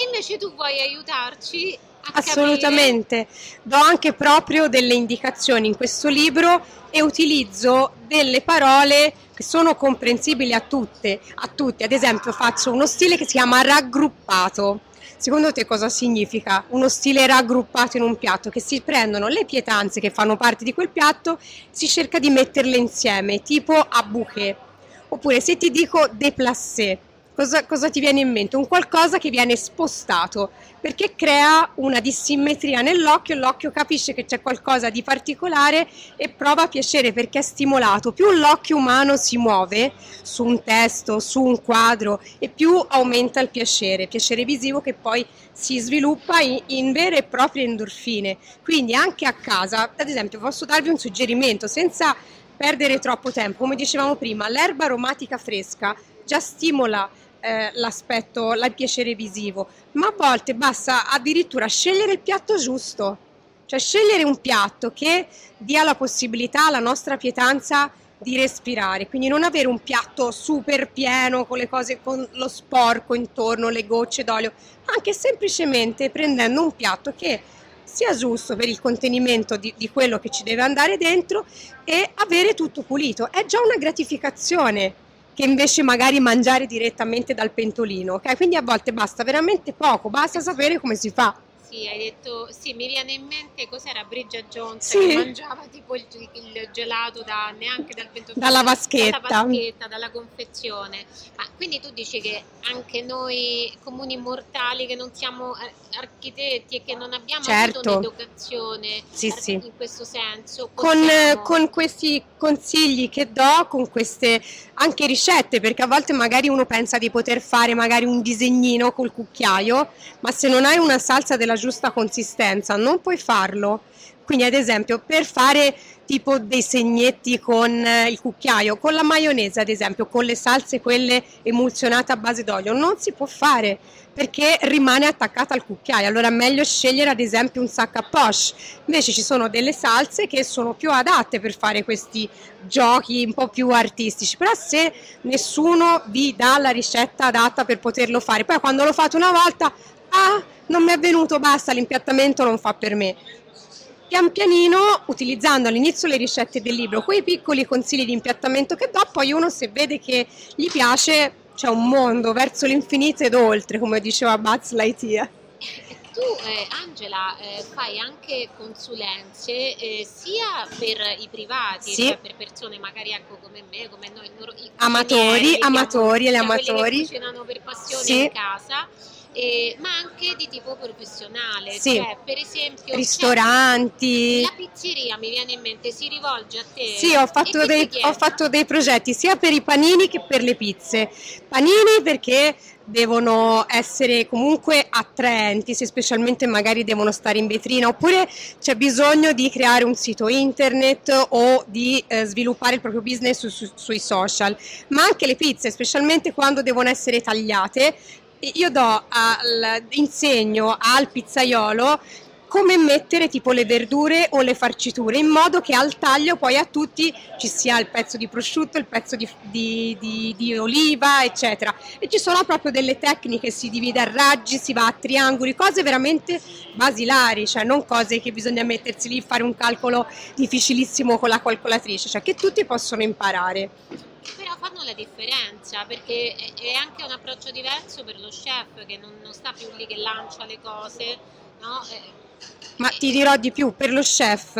E invece tu vuoi aiutarci Assolutamente, do anche proprio delle indicazioni in questo libro e utilizzo delle parole che sono comprensibili a tutte, a tutti. Ad esempio faccio uno stile che si chiama raggruppato. Secondo te cosa significa uno stile raggruppato in un piatto? Che si prendono le pietanze che fanno parte di quel piatto, si cerca di metterle insieme, tipo a bouquet. Oppure se ti dico déplacé, cosa, cosa ti viene in mente? Un qualcosa che viene spostato, perché crea una dissimmetria nell'occhio, l'occhio capisce che c'è qualcosa di particolare e prova piacere perché è stimolato. Più l'occhio umano si muove su un testo, su un quadro, e più aumenta il piacere, piacere visivo che poi si sviluppa in, in vere e proprie endorfine. Quindi anche a casa, ad esempio, posso darvi un suggerimento senza perdere troppo tempo. Come dicevamo prima, l'erba aromatica fresca già stimola eh, l'aspetto, il piacere visivo, ma a volte basta addirittura scegliere il piatto giusto, cioè scegliere un piatto che dia la possibilità alla nostra pietanza di respirare, quindi non avere un piatto super pieno con le cose con lo sporco intorno, le gocce d'olio, anche semplicemente prendendo un piatto che sia giusto per il contenimento di, di quello che ci deve andare dentro e avere tutto pulito. È già una gratificazione che invece magari mangiare direttamente dal pentolino, ok? Quindi a volte basta veramente poco, basta sapere come si fa. Sì, hai detto, sì, mi viene in mente cos'era Bridget Jones Sì. che mangiava tipo il, il gelato da, neanche dal pentolino, Dalla vaschetta. dalla vaschetta, dalla confezione. Ma quindi tu dici che anche noi comuni mortali che non siamo ar- architetti e che non abbiamo avuto Certo. un'educazione Sì, ar- sì. in questo senso, con, con questi consigli che do, con queste anche ricette, perché a volte magari uno pensa di poter fare magari un disegnino col cucchiaio, ma se non hai una salsa della giusta consistenza non puoi farlo. Quindi ad esempio per fare tipo dei segnetti con eh, il cucchiaio, con la maionese ad esempio, con le salse quelle emulsionate a base d'olio, non si può fare perché rimane attaccata al cucchiaio. Allora meglio scegliere ad esempio un sac à poche. Invece ci sono delle salse che sono più adatte per fare questi giochi un po' più artistici. Però se nessuno vi dà la ricetta adatta per poterlo fare, poi quando lo fate una volta, ah, non mi è venuto, basta, l'impiattamento non fa per me. Pian pianino, utilizzando all'inizio le ricette del libro, quei piccoli consigli di impiattamento che do, poi uno se vede che gli piace, c'è un mondo verso l'infinito ed oltre, come diceva Buzz Lightyear. Tu, eh, Angela, eh, fai anche consulenze eh, sia per i privati, Sì. cioè per persone magari ecco, come me, come noi, i Amatori, diciamo, amatori, gli cioè quelli amatori. che cucinano per passione Sì. in casa, eh, ma anche di tipo professionale, Sì. cioè per esempio Ristoranti. La pizzeria mi viene in mente, si rivolge a te. Sì, ho fatto, dei, ho fatto dei progetti sia per i panini che per le pizze. Panini perché devono essere comunque attraenti, se specialmente magari devono stare in vetrina, oppure c'è bisogno di creare un sito internet o di eh, sviluppare il proprio business su- su- sui social, ma anche le pizze, specialmente quando devono essere tagliate. Io do al, insegno al pizzaiolo come mettere tipo le verdure o le farciture in modo che al taglio poi a tutti ci sia il pezzo di prosciutto, il pezzo di, di- di- di oliva, eccetera. E ci sono proprio delle tecniche, si divide a raggi, si va a triangoli, cose veramente basilari, cioè non cose che bisogna mettersi lì, fare un calcolo difficilissimo con la calcolatrice, cioè che tutti possono imparare. Che però fanno la differenza perché è anche un approccio diverso per lo chef che non, non sta più lì che lancia le cose, no? Eh, Ma ti dirò di più, per lo chef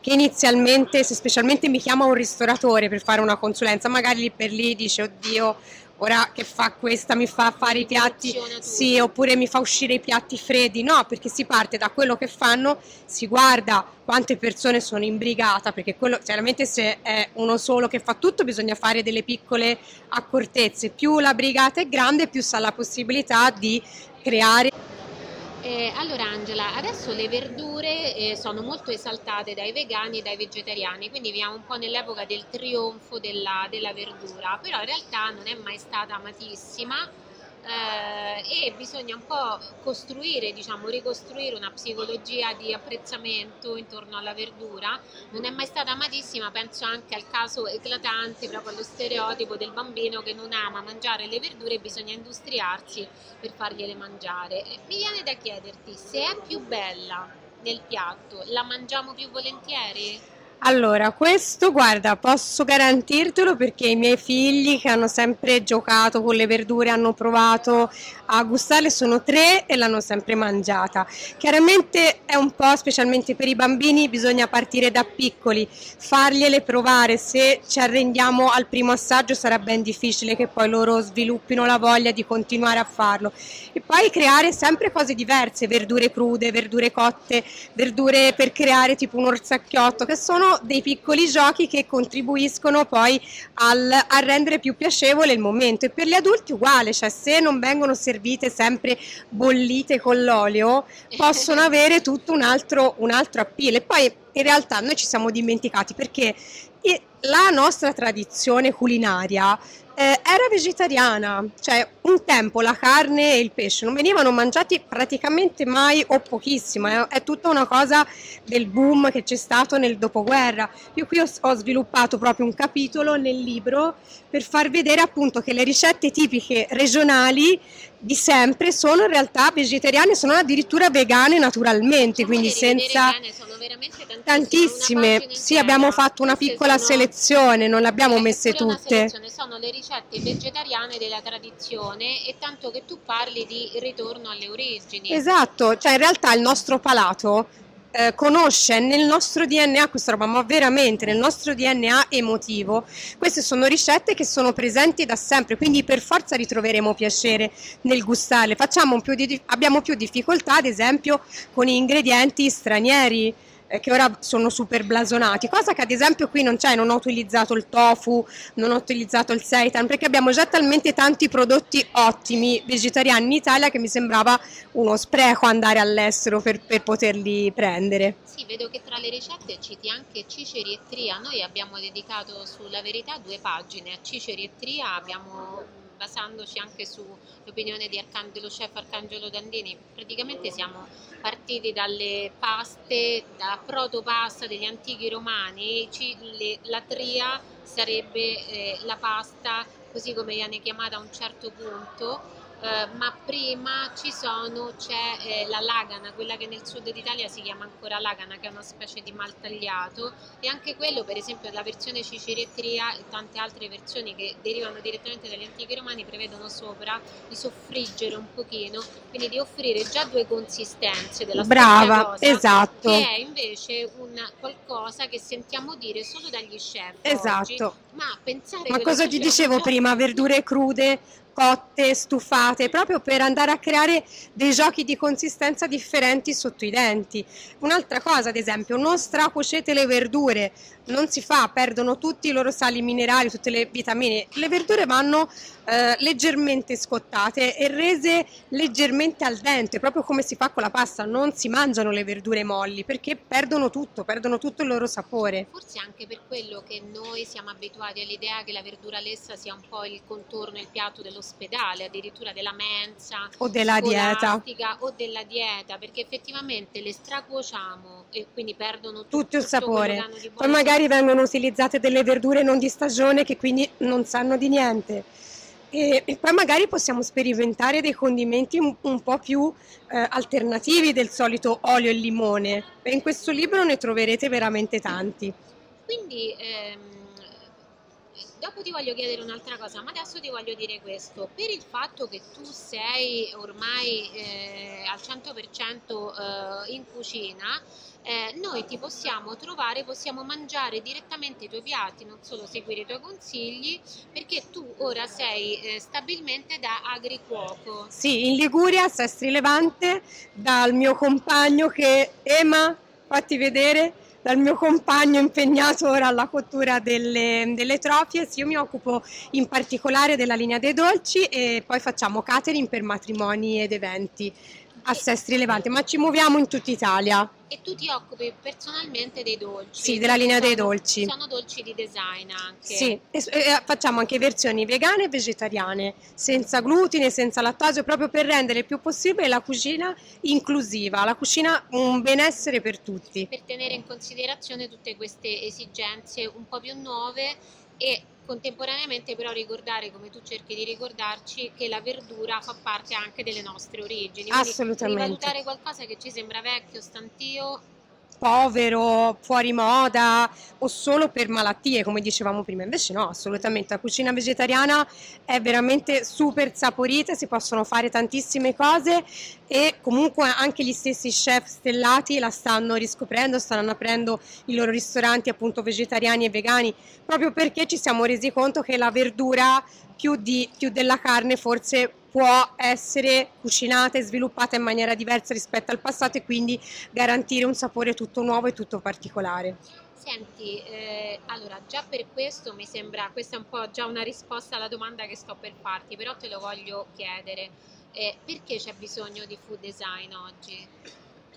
che inizialmente, se specialmente mi chiama un ristoratore per fare una consulenza, magari lì per lì dice oddio, ora che fa questa mi fa fare i piatti, sì, oppure mi fa uscire i piatti freddi, no, perché si parte da quello che fanno, si guarda quante persone sono in brigata, perché quello, chiaramente se è uno solo che fa tutto bisogna fare delle piccole accortezze, più la brigata è grande più sa la possibilità di creare Eh, allora Angela, adesso le verdure eh, sono molto esaltate dai vegani e dai vegetariani, quindi viviamo un po' nell'epoca del trionfo della, della verdura, però in realtà non è mai stata amatissima eh, e bisogna un po' costruire, diciamo, ricostruire una psicologia di apprezzamento intorno alla verdura. Non è mai stata amatissima, penso anche al caso eclatante, proprio allo stereotipo del bambino che non ama mangiare le verdure e bisogna industriarsi per fargliele mangiare. E Mi viene da chiederti se è più bella nel piatto, la mangiamo più volentieri? Allora, questo guarda, posso garantirtelo perché i miei figli che hanno sempre giocato con le verdure, hanno provato a gustarle, sono tre e l'hanno sempre mangiata. Chiaramente è un po', specialmente per i bambini, bisogna partire da piccoli, fargliele provare, se ci arrendiamo al primo assaggio sarà ben difficile che poi loro sviluppino la voglia di continuare a farlo. E poi creare sempre cose diverse, verdure crude, verdure cotte, verdure per creare tipo un orsacchiotto, che sono dei piccoli giochi che contribuiscono poi al- a rendere più piacevole il momento. E per gli adulti uguale, cioè se non vengono servite sempre bollite con l'olio, [laughs] possono avere tutto un altro, un altro appeal. E poi in realtà noi ci siamo dimenticati perché la nostra tradizione culinaria eh, era vegetariana, cioè un tempo la carne e il pesce non venivano mangiati praticamente mai o pochissimo, è, è tutta una cosa del boom che c'è stato nel dopoguerra. Io qui ho, ho sviluppato proprio un capitolo nel libro per far vedere appunto che le ricette tipiche regionali di sempre sono in realtà vegetariane, sono addirittura vegane naturalmente, quindi senza... bene, sono veramente tantissime. Tantissime, sì, abbiamo fatto una piccola sono- selezione, non le abbiamo messe tutte. sono le ricette vegetariane della tradizione e tanto che tu parli di ritorno alle origini. Esatto, cioè in realtà il nostro palato eh, conosce nel nostro DNA questa roba, ma veramente nel nostro DNA emotivo, queste sono ricette che sono presenti da sempre, quindi per forza ritroveremo piacere nel gustarle. Più di- abbiamo più difficoltà, ad esempio, con ingredienti stranieri eh, che ora sono super blasonati, cosa che ad esempio qui non c'è, non ho utilizzato il tofu, non ho utilizzato il seitan, perché abbiamo già talmente tanti prodotti ottimi vegetariani in Italia che mi sembrava uno spreco andare all'estero per, per poterli prendere. Sì, vedo che tra le ricette citi anche Ciceri e Tria. Noi abbiamo dedicato sulla verità due pagine. A Ciceri e Tria abbiamo, basandoci anche sull'opinione Arcan- dello chef Arcangelo Dandini, praticamente siamo partiti dalle paste, dalla protopasta degli antichi romani. Ci- le- la Tria sarebbe eh, la pasta, così come viene chiamata a un certo punto. Eh, ma prima ci sono, c'è eh, la lagana, quella che nel sud d'Italia si chiama ancora lagana, che è una specie di mal tagliato, e anche quello, per esempio, la versione ciceretria e tante altre versioni che derivano direttamente dagli antichi romani prevedono sopra di soffriggere un pochino, quindi di offrire già due consistenze della Brava, stessa cosa, esatto. che è invece un qualcosa che sentiamo dire solo dagli chef oggi, Esatto. ma pensare Ma cosa ti dicevo prima? Verdure crude, cotte, stufate, proprio per andare a creare dei giochi di consistenza differenti sotto i denti. Un'altra cosa, ad esempio, non stracuocete le verdure, non si fa, perdono tutti i loro sali minerali, tutte le vitamine. Le verdure vanno eh, leggermente scottate e rese leggermente al dente, proprio come si fa con la pasta, non si mangiano le verdure molli perché perdono tutto, perdono tutto il loro sapore. Forse anche per quello che noi siamo abituati all'idea che la verdura lessa sia un po' il contorno, il piatto dell'ospedale, addirittura della mensa O della dieta. o della dieta, perché effettivamente le stracuociamo e quindi perdono tutto, tutto il sapore. di Poi magari vengono utilizzate delle verdure non di stagione che quindi non sanno di niente. E, e poi magari possiamo sperimentare dei condimenti un, un po' più eh, alternativi del solito olio e limone. In questo libro ne troverete veramente tanti. Quindi ehm, dopo ti voglio chiedere un'altra cosa, ma adesso ti voglio dire questo. Per il fatto che tu sei ormai eh, al 100% eh, in cucina, eh, noi ti possiamo trovare, possiamo mangiare direttamente i tuoi piatti, non solo seguire i tuoi consigli, perché tu ora sei eh, stabilmente da agricuoco. Sì, in Liguria, Sestri Levante, dal mio compagno che Ema, fatti vedere, dal mio compagno impegnato ora alla cottura delle, delle trofie. Sì, io mi occupo in particolare della linea dei dolci e poi facciamo catering per matrimoni ed eventi a Sestri Levante, ma ci muoviamo in tutta Italia. E tu ti occupi personalmente dei dolci. Sì, della linea dei Sono- dolci. Sono dolci di design anche. Sì, e, e facciamo anche versioni vegane e vegetariane, senza glutine, senza lattosio, proprio per rendere il più possibile la cucina inclusiva, la cucina un benessere per tutti. per tenere in considerazione tutte queste esigenze un po' più nuove e contemporaneamente però ricordare, come tu cerchi di ricordarci, che la verdura fa parte anche delle nostre origini. Quindi Assolutamente. Rivalutare qualcosa che ci sembra vecchio, stantio, Povero, fuori moda o solo per malattie, come dicevamo prima. Invece no, assolutamente. La cucina vegetariana è veramente super saporita, si possono fare tantissime cose e comunque anche gli stessi chef stellati la stanno riscoprendo, stanno aprendo i loro ristoranti appunto vegetariani e vegani, proprio perché ci siamo resi conto che la verdura più, di, più della carne forse può essere cucinata e sviluppata in maniera diversa rispetto al passato e quindi garantire un sapore tutto nuovo e tutto particolare. Senti, eh, allora già per questo mi sembra, questa è un po' già una risposta alla domanda che sto per farti, però te lo voglio chiedere. Eh, perché c'è bisogno di food design oggi?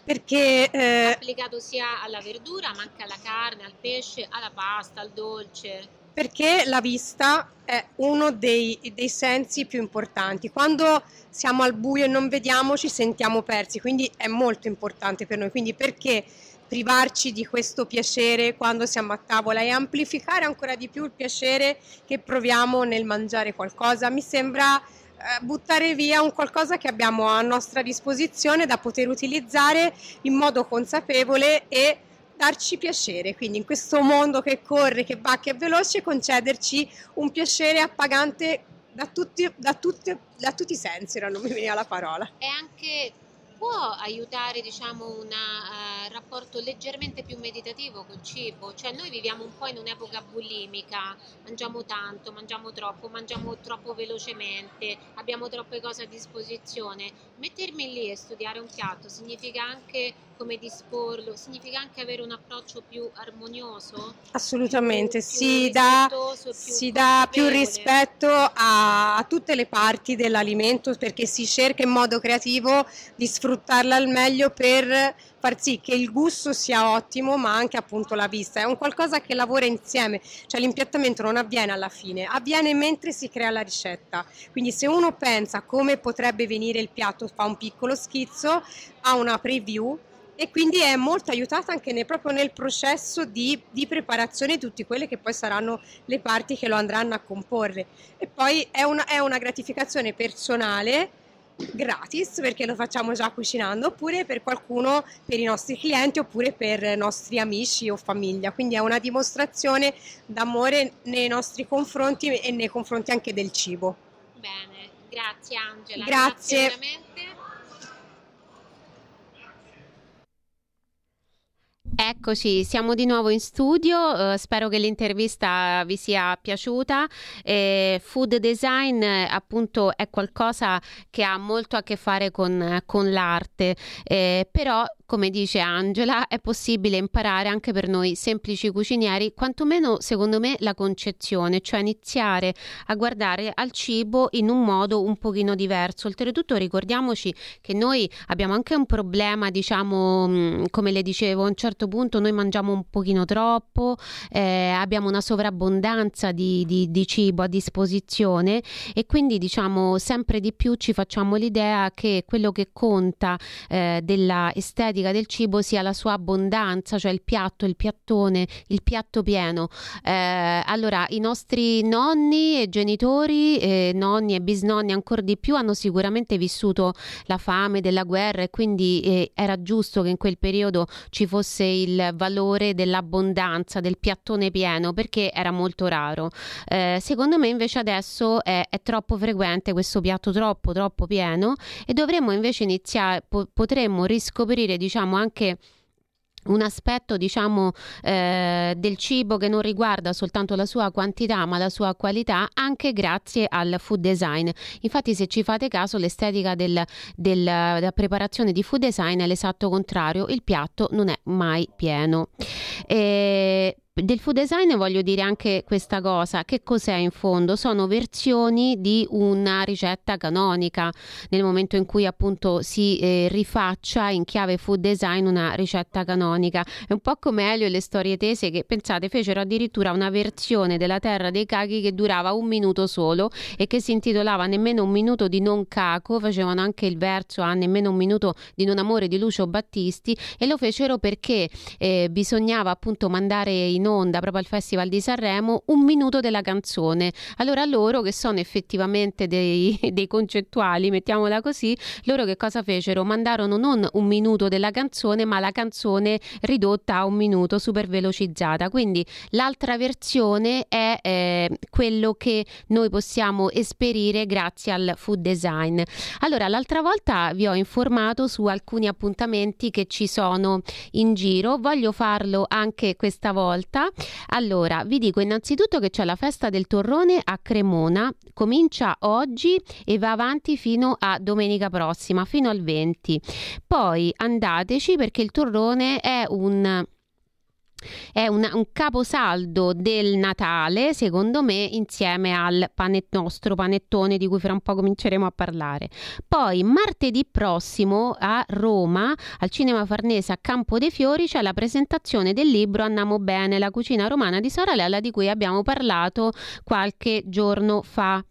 Perché eh, Applicato sia alla verdura, ma anche alla carne, al pesce, alla pasta, al dolce. Perché la vista è uno dei, dei sensi più importanti. Quando siamo al buio e non vediamo ci sentiamo persi, quindi è molto importante per noi. Quindi perché privarci di questo piacere quando siamo a tavola e amplificare ancora di più il piacere che proviamo nel mangiare qualcosa? Mi sembra eh, buttare via un qualcosa che abbiamo a nostra disposizione da poter utilizzare in modo consapevole e darci piacere, quindi in questo mondo che corre, che va, che è veloce, concederci un piacere appagante da tutti, da tutti, da tutti i sensi, ora non mi veniva la parola. È anche può aiutare diciamo un uh, rapporto leggermente più meditativo col cibo, cioè noi viviamo un po' in un'epoca bulimica, mangiamo tanto, mangiamo troppo, mangiamo troppo velocemente, abbiamo troppe cose a disposizione. Mettermi lì e studiare un piatto significa anche come disporlo, significa anche avere un approccio più armonioso? Assolutamente, più, si, più dà, più si dà più rispetto a, a, tutte le parti dell'alimento perché si cerca in modo creativo di sfruttarla al meglio per far sì che il gusto sia ottimo ma anche appunto la vista, è un qualcosa che lavora insieme, cioè l'impiattamento non avviene alla fine, avviene mentre si crea la ricetta, quindi se uno pensa come potrebbe venire il piatto, fa un piccolo schizzo, ha una preview e quindi è molto aiutata anche nel, proprio nel processo di, di, preparazione di tutte quelle che poi saranno le parti che lo andranno a comporre. E poi è una, è una gratificazione personale gratis perché lo facciamo già cucinando oppure per qualcuno per i nostri clienti oppure per nostri amici o famiglia. Quindi è una dimostrazione d'amore nei nostri confronti e nei confronti anche del cibo. Bene grazie Angela grazie, grazie Eccoci, siamo di nuovo in studio, uh, spero che l'intervista vi sia piaciuta. Eh, food design eh, appunto è qualcosa che ha molto a che fare con, con l'arte, eh, però come dice Angela, è possibile imparare anche per noi semplici cucinieri, quantomeno secondo me la concezione, cioè iniziare a guardare al cibo in un modo un pochino diverso. Oltretutto ricordiamoci che noi abbiamo anche un problema, diciamo, mm, come le dicevo, a un certo punto noi mangiamo un pochino troppo, eh, abbiamo una sovrabbondanza di, di, di cibo a disposizione e quindi diciamo sempre di più ci facciamo l'idea che quello che conta eh, della estetica estetica del cibo sia la sua abbondanza, cioè il piatto, il piattone, il piatto pieno. Eh, allora, i nostri nonni e genitori, eh, nonni e bisnonni ancora di più, hanno sicuramente vissuto la fame della guerra e quindi eh, era giusto che in quel periodo ci fosse il valore dell'abbondanza, del piattone pieno, perché era molto raro. Eh, secondo me invece adesso è, è, troppo frequente questo piatto troppo, troppo pieno e dovremmo invece iniziare, po- potremmo riscoprire diciamo anche un aspetto diciamo eh, del cibo che non riguarda soltanto la sua quantità ma la sua qualità anche grazie al food design. Infatti se ci fate caso l'estetica del, del, della preparazione di food design è l'esatto contrario il piatto non è mai pieno. E del food design voglio dire anche questa cosa, che cos'è in fondo? Sono versioni di una ricetta canonica, nel momento in cui appunto si eh, rifaccia in chiave food design una ricetta canonica. È un po' come Elio e le storie tese che pensate fecero addirittura una versione della terra dei cachi che durava un minuto solo e che si intitolava Nemmeno un minuto di non caco, facevano anche il verso a Nemmeno un minuto di non amore di Lucio Battisti e lo fecero perché eh, bisognava appunto mandare in in onda proprio al Festival di Sanremo un minuto della canzone. Allora loro che sono effettivamente dei, [laughs] dei concettuali, mettiamola così, loro che cosa fecero? Mandarono non un minuto della canzone ma la canzone ridotta a un minuto, super velocizzata. Quindi l'altra versione è eh, quello che noi possiamo esperire grazie al food design. Allora l'altra volta vi ho informato su alcuni appuntamenti che ci sono in giro, voglio farlo anche questa volta diretta. Allora, vi dico innanzitutto che c'è la festa del torrone a Cremona, comincia oggi e va avanti fino a domenica prossima, fino al 20. Poi andateci perché il torrone è un è un, un caposaldo del Natale, secondo me, insieme al panet- nostro panettone di cui fra un po' cominceremo a parlare. Poi martedì prossimo a Roma, al Cinema Farnese a Campo dei Fiori, c'è la presentazione del libro Andiamo bene, la cucina romana di Soralella di cui abbiamo parlato qualche giorno fa.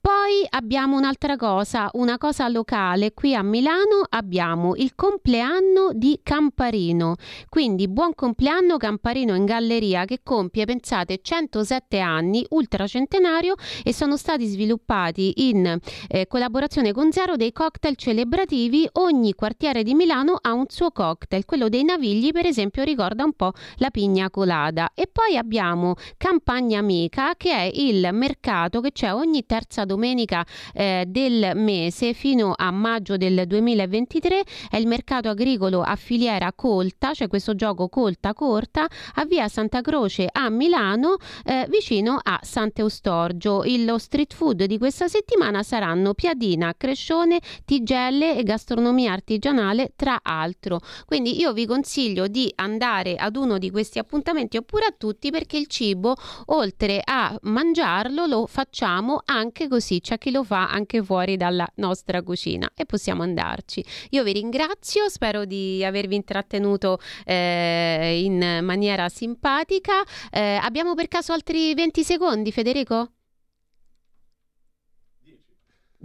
Poi abbiamo un'altra cosa, una cosa locale. Qui a Milano abbiamo il compleanno di Camparino. Quindi buon compleanno Camparino lamparino in galleria che compie, pensate, 107 anni, ultracentenario e sono stati sviluppati in eh, collaborazione con Zero dei cocktail celebrativi. Ogni quartiere di Milano ha un suo cocktail, quello dei Navigli per esempio ricorda un po' la pigna colada. E poi abbiamo Campagna Amica che è il mercato che c'è ogni terza domenica eh, del mese fino a maggio del 2023, è il mercato agricolo a filiera colta, cioè questo gioco colta corta a via Santa Croce a Milano eh, vicino a Sant'Eustorgio. Il, lo street food di questa settimana saranno piadina, crescione, tigelle e gastronomia artigianale tra altro. Quindi io vi consiglio di andare ad uno di questi appuntamenti oppure a tutti perché il cibo oltre a mangiarlo lo facciamo anche così, c'è chi lo fa anche fuori dalla nostra cucina e possiamo andarci. Io vi ringrazio, spero di avervi intrattenuto eh, in maniera simpatica. Eh, abbiamo per caso altri 20 secondi, Federico?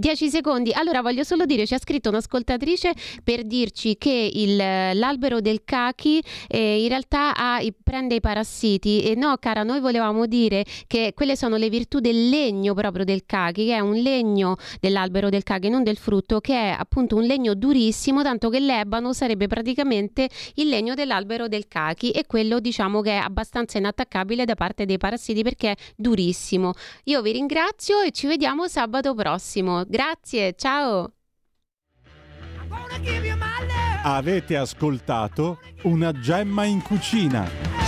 10 secondi. Allora voglio solo dire, ci ha scritto un'ascoltatrice per dirci che il, l'albero del cachi eh, in realtà ha, prende i parassiti. E no, cara, noi volevamo dire che quelle sono le virtù del legno proprio del cachi, che è un legno dell'albero del cachi, non del frutto, che è appunto un legno durissimo, tanto che l'ebano sarebbe praticamente il legno dell'albero del cachi e quello diciamo che è abbastanza inattaccabile da parte dei parassiti perché è durissimo. Io vi ringrazio e ci vediamo sabato prossimo. Grazie, ciao. Avete ascoltato una gemma in cucina.